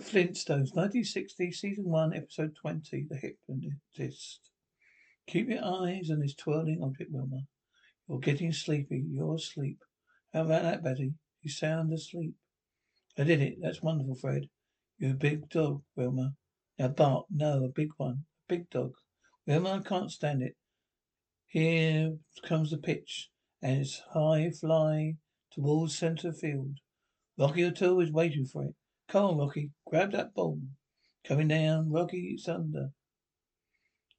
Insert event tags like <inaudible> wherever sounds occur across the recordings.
The Flintstones, 1960, Season 1, Episode 20, The Hypnotist. Keep your eyes on this twirling object, Wilma. You're getting sleepy. You're asleep. How about that, Betty? You sound asleep. I did it. That's wonderful, Fred. You're a big dog, Wilma. Now bark. No, a big one. A big dog. Wilma, I can't stand it. Here comes the pitch, and it's high fly towards centre field. Rocky O'Toole is waiting for it. Come on, Rocky. Grab that ball. Coming down. Rocky, it's under.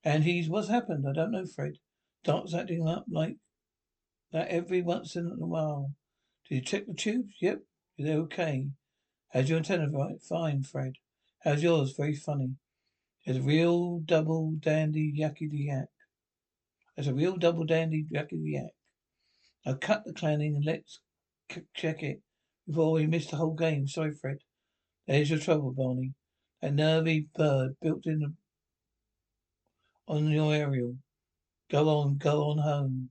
And he's, what's happened? I don't know, Fred. Doc's acting up like that every once in a while. Did you check the tubes? Yep. They're okay. How's your antenna? Right? Fine, Fred. How's yours? Very funny. It's a real double dandy yakety yak. It's a real double dandy yakety yak. Now cut the clanning and let's check it before we miss the whole game. Sorry, Fred. There's your trouble, Barney. That nervy bird built in on your aerial. Go on, go on home.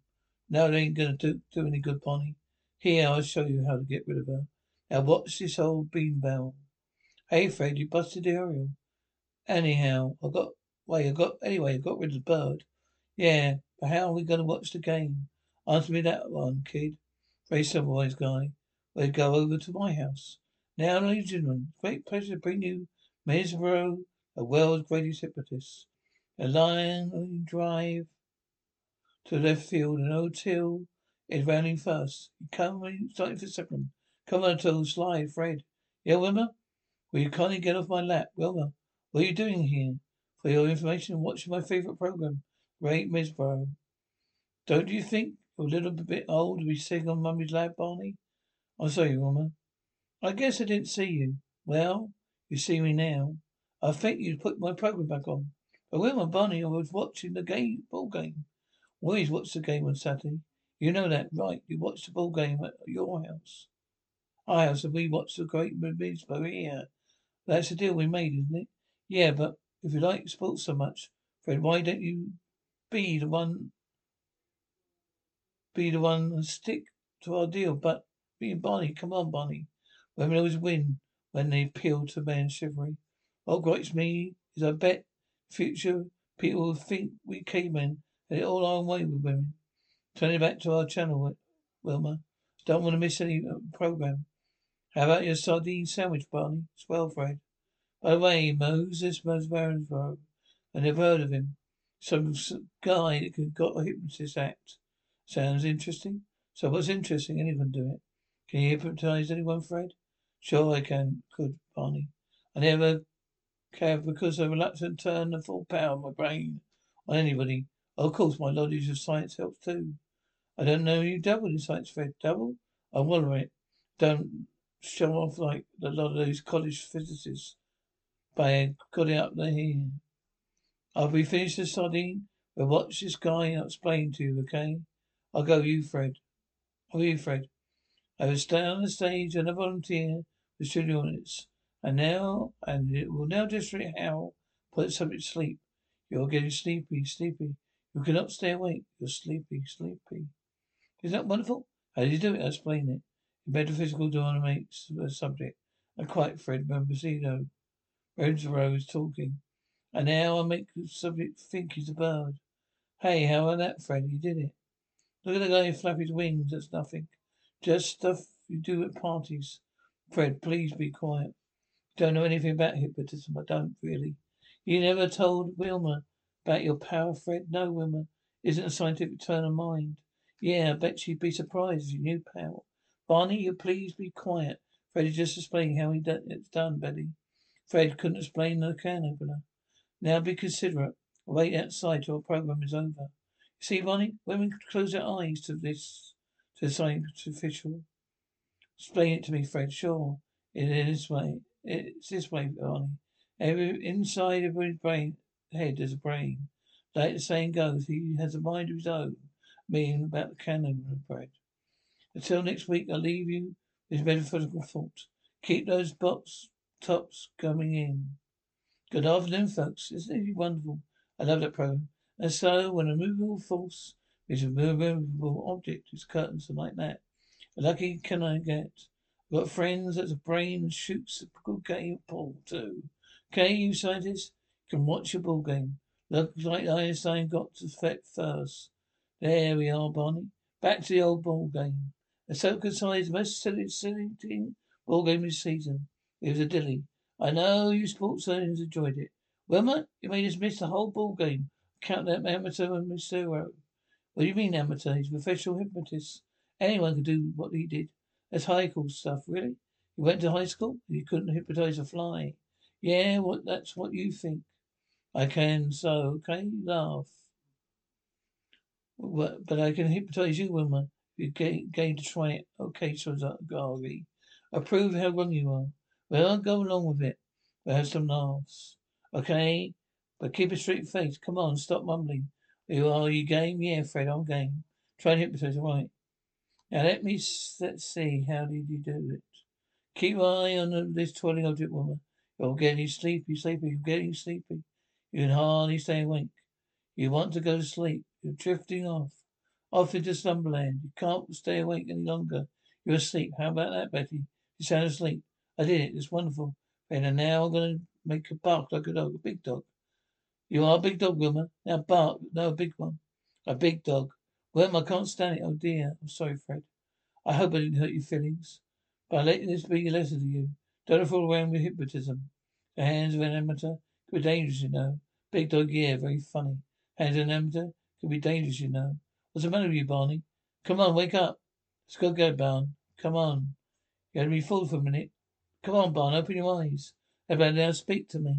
No, it ain't gonna do, do any good, Barney. Here, I'll show you how to get rid of her. Now watch this old bean bell. Hey, Fred, you busted the aerial. Anyhow, I got, well, I got, anyway, I got rid of the bird. Yeah, but how are we gonna watch the game? Answer me that one, kid. Very wise guy. We'll go over to my house. Now, ladies and gentlemen, great pleasure to bring you Mesro, the world's greatest hypnotist. A line drive to left field and O'Toole is rounding first. Come starting for second. Come on, O'Toole, slide, Fred. Yeah, Wilma? Will you kindly get off my lap? Wilma, what are you doing here? For your information, watching my favourite program, Great Mesro. Don't you think you're a little bit old to be sitting on Mummy's lap, Barney? I'm sorry, Wilma. I guess I didn't see you. Well, you see me now. I think you put my program back on. But with my Bunny, I was watching the game, ball game. We always watch the game on Saturday. You know that, right? You watch the ball game at your house. I house, and we watch the great movies over here. That's the deal we made, isn't it? Yeah, but if you like sports so much, Fred, why don't you be the one, be the one and stick to our deal? But me and Barney, come on, Barney. Women always win when they appeal to men's chivalry. What grates me is I bet future people will think we cavemen had it all our way with women. Turning back to our channel, Wilma. Don't want to miss any uh, program. How about your sardine sandwich, Barney? Swell, Fred. By the way, Moses Mosbarenberg. I never heard of him. Some guy that got a hypnotist act. Sounds interesting. So what's interesting? Anyone do it. Can you hypnotize anyone, Fred? Sure I can, could Barney. I never have because I'm reluctant to turn the full power of my brain on anybody. Of course, my knowledge of science helps too. I don't know you doubled in science, Fred. Double? I wonder it. Don't show off like a lot of those college physicists. I got it up there here. After we finish the sardine, we'll watch this guy explain to you, okay? I'll go you, Fred. I'll you, Fred. I will stay on the stage and a volunteer for studio. And now, and it will now demonstrate how put the subject to sleep. You're getting sleepy, sleepy. You cannot stay awake. You're sleepy, sleepy. Isn't that wonderful? How did you do it? I'll explain it. In metaphysical dynamics the subject. And quite Fred Membrisino. Rosero is talking. And now I make the subject think he's a bird. Hey, how about that, Fred? You did it. Look at the guy flap his wings. That's nothing. Just stuff you do at parties. Fred, please be quiet. You don't know anything about hypnotism. I don't, really. You never told Wilma about your power, Fred? No, Wilma. Isn't a scientific turn of mind. Yeah, I bet she'd be surprised if you knew power. Barney, you please be quiet. Fred is just explaining how he done, it's done, Betty. Fred couldn't explain the can opener. Now be considerate. Wait outside till our program is over. You see, Barney, women could close their eyes to this, to the scientific Explain it to me, Fred. Sure. It is this way. It's this way, Barney. Every inside of every brain head there's a brain. Like the saying goes, he has a mind of his own. Meaning about the cannon bread. Until next week, I leave you with metaphysical thought. Keep those box tops coming in. Good afternoon, folks. Isn't it wonderful? I love that program. And so, when a movable force is a movable object, it's curtains are like that. Lucky can I get? Got friends that's brain shoots a good game pool too. Okay, you scientists can watch your ball game. Looks like Einstein got to fit first. There we are, Barney. Back to the old ball game. So-called size most exciting ball game this season. It was a dilly. I know you sports owners enjoyed it. Wilma, you made us miss the whole ball game. Count that amateur and Mr. What do you mean amateur? He's a professional hypnotist. Anyone could do what he did. That's high school stuff, really. You went to high school you couldn't hypnotize a fly. Yeah, what that's what you think. I can so okay, laugh. But, but I can hypnotize you, woman. You game, game to try it. Okay, so Garvey. I prove how wrong you are. Well, go along with it. We'll have some laughs. Okay? But keep a straight face. Come on, stop mumbling. Are you, are you game? Yeah, Fred, I'm game. Try and hypnotize, right. Now let me let's see. How did you do it? Keep your eye on this twirling object, woman. You're getting sleepy, sleepy. You're getting sleepy. You can hardly stay awake. You want to go to sleep. You're drifting off, off into slumberland. You can't stay awake any longer. You're asleep. How about that, Betty? You sound asleep. I did it. It's wonderful. And now I'm going to make a bark like a dog, a big dog. You are a big dog, woman. Now bark. No, a big one. A big dog. Wilma, I can't stand it. Oh dear. I'm sorry, Fred. I hope I didn't hurt your feelings. But I let this be a lesson to you. Don't fool around with hypnotism. The hands of an amateur could be dangerous, you know. Big dog, yeah, very funny. Hands of an amateur could be dangerous, you know. What's the matter with you, Barney? Come on, wake up. Let's go, go, Barn. Come on. You had to be fooled for a minute. Come on, Barn, open your eyes. Everybody now speak to me.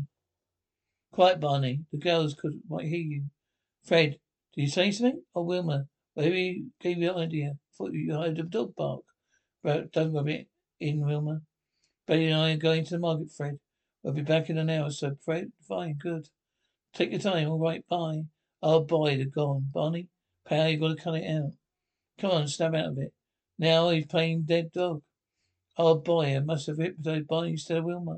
Quiet, Barney. The girls could might hear you. Fred, did you say something? Oh, Wilma. Whatever gave you the idea. Thought you heard a dog bark. But don't rub it in, Wilma. Betty and I are going to the market, Fred. We'll be back in an hour, so Fred. Fine, good. Take your time, all right, bye. Oh boy, they're gone. Barney, pal, you've gotta cut it out. Come on, snap out of it. Now he's playing dead dog. Oh boy, I must have hypnotized Barney instead of Wilma.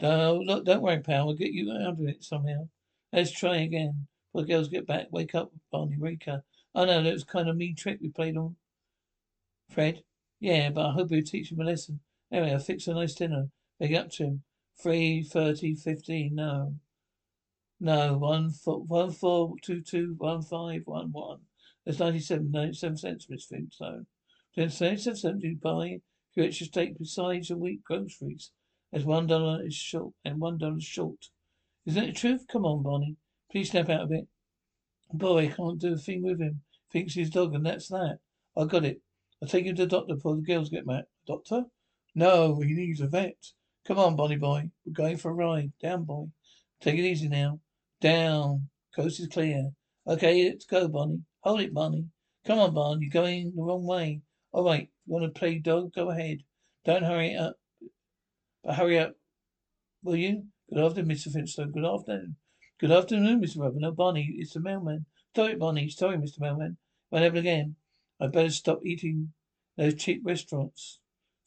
No, look, don't worry, pal. We'll get you out of it somehow. Let's try again. Before the girls get back, wake up, Barney, wake up. know, no, that was kind of a mean trick we played on Fred. Yeah, but I hope he'll teach him a lesson. Anyway, I'll fix a nice dinner. Make up to him. Three, thirty, fifteen, no. No, one four, one four, two two, one five, one one. That's ninety-seven, ninety-seven cents, Miss Flintstone. Then ninety-seven cents you buy your extra steak besides your week groceries. That's one dollar is short and one dollar is short. Isn't that the truth? Come on, Bonnie. Please snap out of it. Boy, I can't do a thing with him. Thinks his dog and that's that. I got it. I'll take you to the doctor before the girls get back. Doctor? No, he needs a vet. Come on, Bonnie boy. We're going for a ride. Down, boy. Take it easy now. Down. Coast is clear. Okay, let's go, Bonnie. Hold it, Bonnie. Come on, Bonnie. You're going the wrong way. All right. You want to play dog? Go ahead. Don't hurry up. But hurry up. Will you? Good afternoon, Mr. Flintstone. Good afternoon. Good afternoon, Mr. Robin. Bonnie, it's the mailman. Sorry, Bonnie. Sorry, Mr. Mailman. Won't again. I'd better stop eating those cheap restaurants.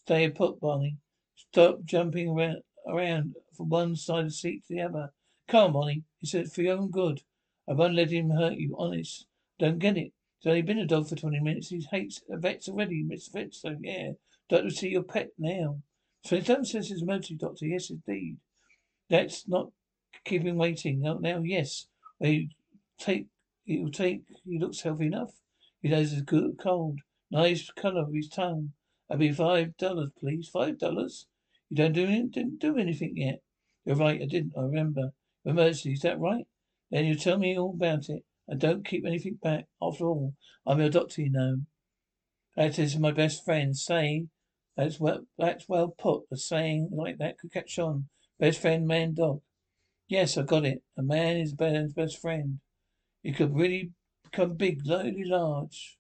Stay put, Bonnie. Stop jumping around, from one side of the seat to the other. Come on, Bonnie. He said for your own good. I won't let him hurt you, honest. Don't get it. He's only been a dog for twenty minutes. He hates the vets already, Mr. Flintstone. Yeah. Doctor see your pet now. Flintstone says his emergency doctor. Yes, indeed. That's not keep him waiting. Now, now yes. He take he will take he looks healthy enough. He a good cold. Nice colour of his tongue. I'll be five dollars, please. Five dollars? You don't do didn't do anything yet. You're right, I didn't, I remember. But Emergency, is that right? Then you tell me all about it. And don't keep anything back. After all, I'm your doctor, you know. That is my best friend. saying that's well that's well put. A saying like that could catch on. Best friend, man, dog. Yes, I got it. A man is man's best friend. He could really become big, really large.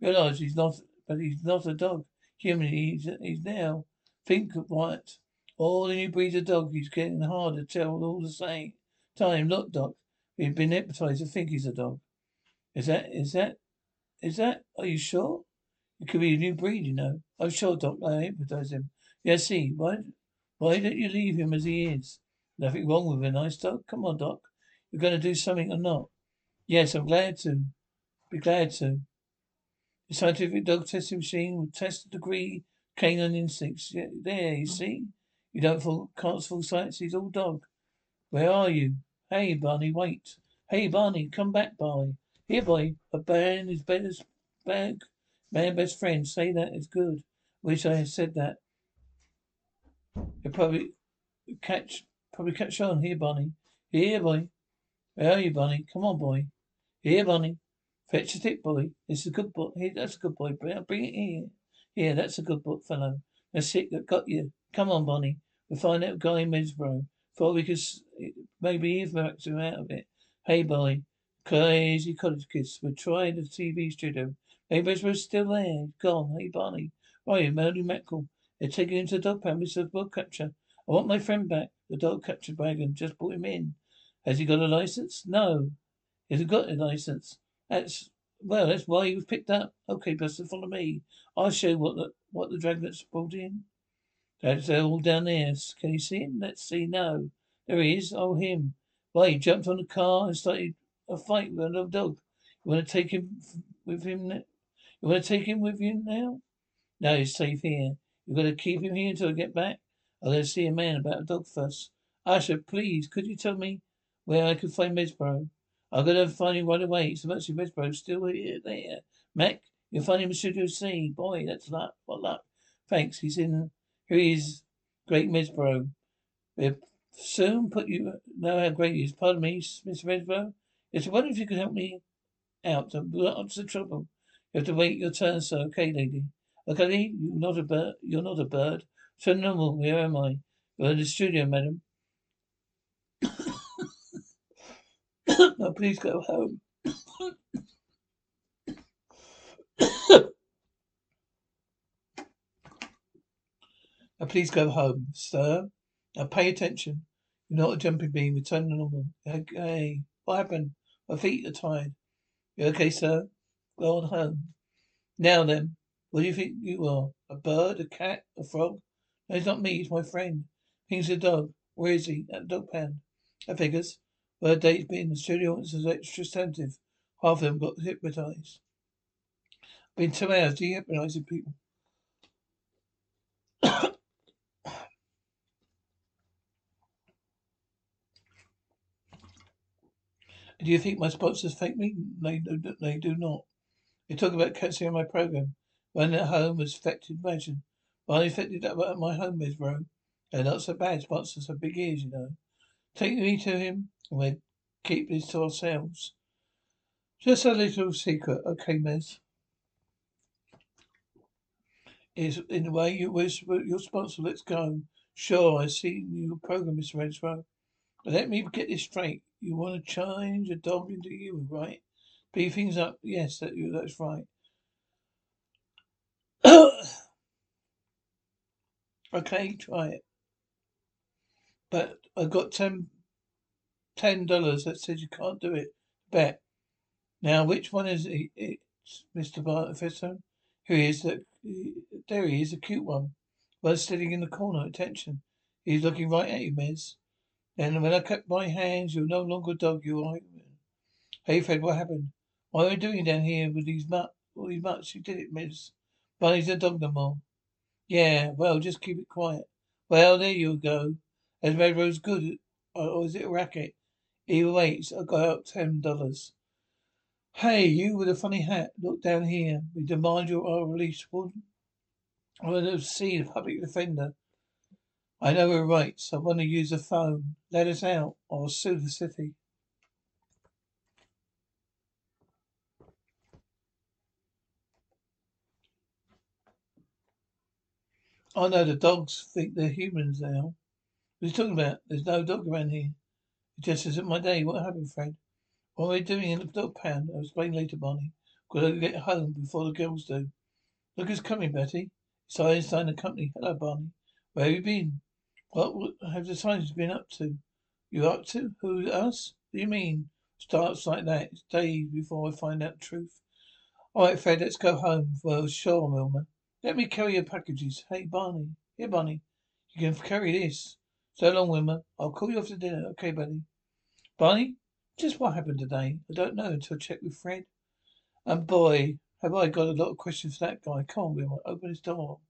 Realize he's not, but he's not a dog. Human, he's, he's now. Think of what. All the new breeds of dog, he's getting harder to tell all the same time. Look, Doc, we've been hypnotized to think he's a dog. Is that, is that, is that, are you sure? It could be a new breed, you know. I'm sure, Doc, I hypnotized him. Yeah, see, why, why don't you leave him as he is? Nothing wrong with a nice dog. Come on, Doc. You're going to do something or not? Yes, I'm glad to. Be glad to. The scientific dog testing machine will test the degree Canine instincts. Yeah, there, you mm. see? You don't fool, can't fool science. He's all dog. Where are you? Hey, Barney, wait. Hey, Barney, come back, Barney. Here, boy. A man is better bag. Man, best friend. Say that is good. Wish I had said that. You probably catch, probably catch on. Here, Barney. Here, boy. Where are you, Barney? Come on, boy. Here, Bonnie. Fetch the stick, boy. This is a good boy. Here, that's a good boy. Bring, it here. Here, that's a good boy, fellow. That's it. That got you. Come on, Bonnie. We'll find that guy Middlesbrough. Thought we could maybe earmark him out of it. Hey, boy. Crazy college kids. We're trying the TV studio. Hey, Middlesbrough's still there. Gone. Hey, Barney. Oh, right, Melody Mackerel. They're taking him to the dog pound. Mr. Dog Catcher. I want my friend back. The dog catcher wagon just brought him in. Has he got a license? No. He hasn't got a license. That's well, that's why he was picked up. Okay, Buster, follow me. I'll show you what the what the dragon's brought in. That's all down there. Can you see him? Let's see. No. There he is. Oh, him. Why, he jumped on the car and started a fight with another dog. You want to take him with him? Now? You want to take him with you now? No, he's safe here. You've got to keep him here until I get back. I'll go see a man about a dog first. Usher, please, could you tell me where I could find Middlesbrough? I'm to find him right away. So much Middlesbrough still here, there. Mac, you'll find him in Studio C. Boy, that's luck. What luck. Thanks. He's in here he is, Great Middlesbrough. We'll soon put you know how great he is. Pardon me, Mr. Middlesbrough. Yes, I wonder if you could help me out. What's the trouble? You have to wait your turn, sir. Okay, lady. Okay, you're not a bird. You're not a bird. So normal. Where am I? You're in the studio, madam. Now, please go home. Now please go home, sir. Now pay attention. You're not a jumping bean. Return to normal. Okay. What happened? My feet are tired. You okay, sir? Go on home. Now then, what do you think you are? A bird? A cat? A frog? No, it's not me. It's my friend. He's a dog. Where is he? At the dog pound. That figures. Well, date's been. The studio is extra sensitive. Half of them got hypnotized. Been two hours de-hypnotizing people. <coughs> Do you think my sponsors fake me? They do, they do not. They talk about cancelling my program. When at home was affected, imagine. Well, affected at my home is, bro. They're not so bad. Sponsors have big ears, you know. Take me to him and we'll keep this to ourselves. Just a little secret. Okay, Miss. Is in the way you wish your sponsor. Let's go. Sure, I see your program, Mr. Renshaw. But let me get this straight. You want to change a dog into you, right? Beef things up. Yes, that, that's right. <coughs> okay, try it. But I got ten ten dollars that says you can't do it. Bet. Now, which one is it? It's Mr. Professor. Who is that? There he is, a cute one. One sitting in the corner. Attention. He's looking right at you, Miss. Then when I kept my hands, you're no longer a dog, you are. Hey Fred, what happened? What are you doing down here with these mut all these mutts? You did it, miss. Bunny's a dog no more. Yeah, well, just keep it quiet. Well, there you go. As Red Rose good, uh, or is it a racket? Either way, it's I got out ten dollars. Hey, you with a funny hat, look down here. We demand your release, would I want to see the public defender. I know we're right, so I want to use the phone. Let us out, or I'll sue the city. Oh no, the dogs think they're humans now. What are you talking about? There's no dog around here. It just isn't my day. What happened, Fred? What are we doing in the dog pound? I'll explain later, Bonnie. Gotta get home before the girls do. Look who's coming, Betty. It's Einstein and Company. Hello, Barney. Where have you been? What have the scientists been up to? You up to? Who, us? What do you mean? Starts like that. It's days before I find out the truth. All right, Fred, let's go home. Well, sure, Wilma. Let me carry your packages. Hey, Barney. Here, Barney. You can carry this. So long, Wilma. I'll call you after dinner. Okay, buddy. Barney, just what happened today? I don't know until I check with Fred. And boy, have I got a lot of questions for that guy. Come on, Wilma. Open his door.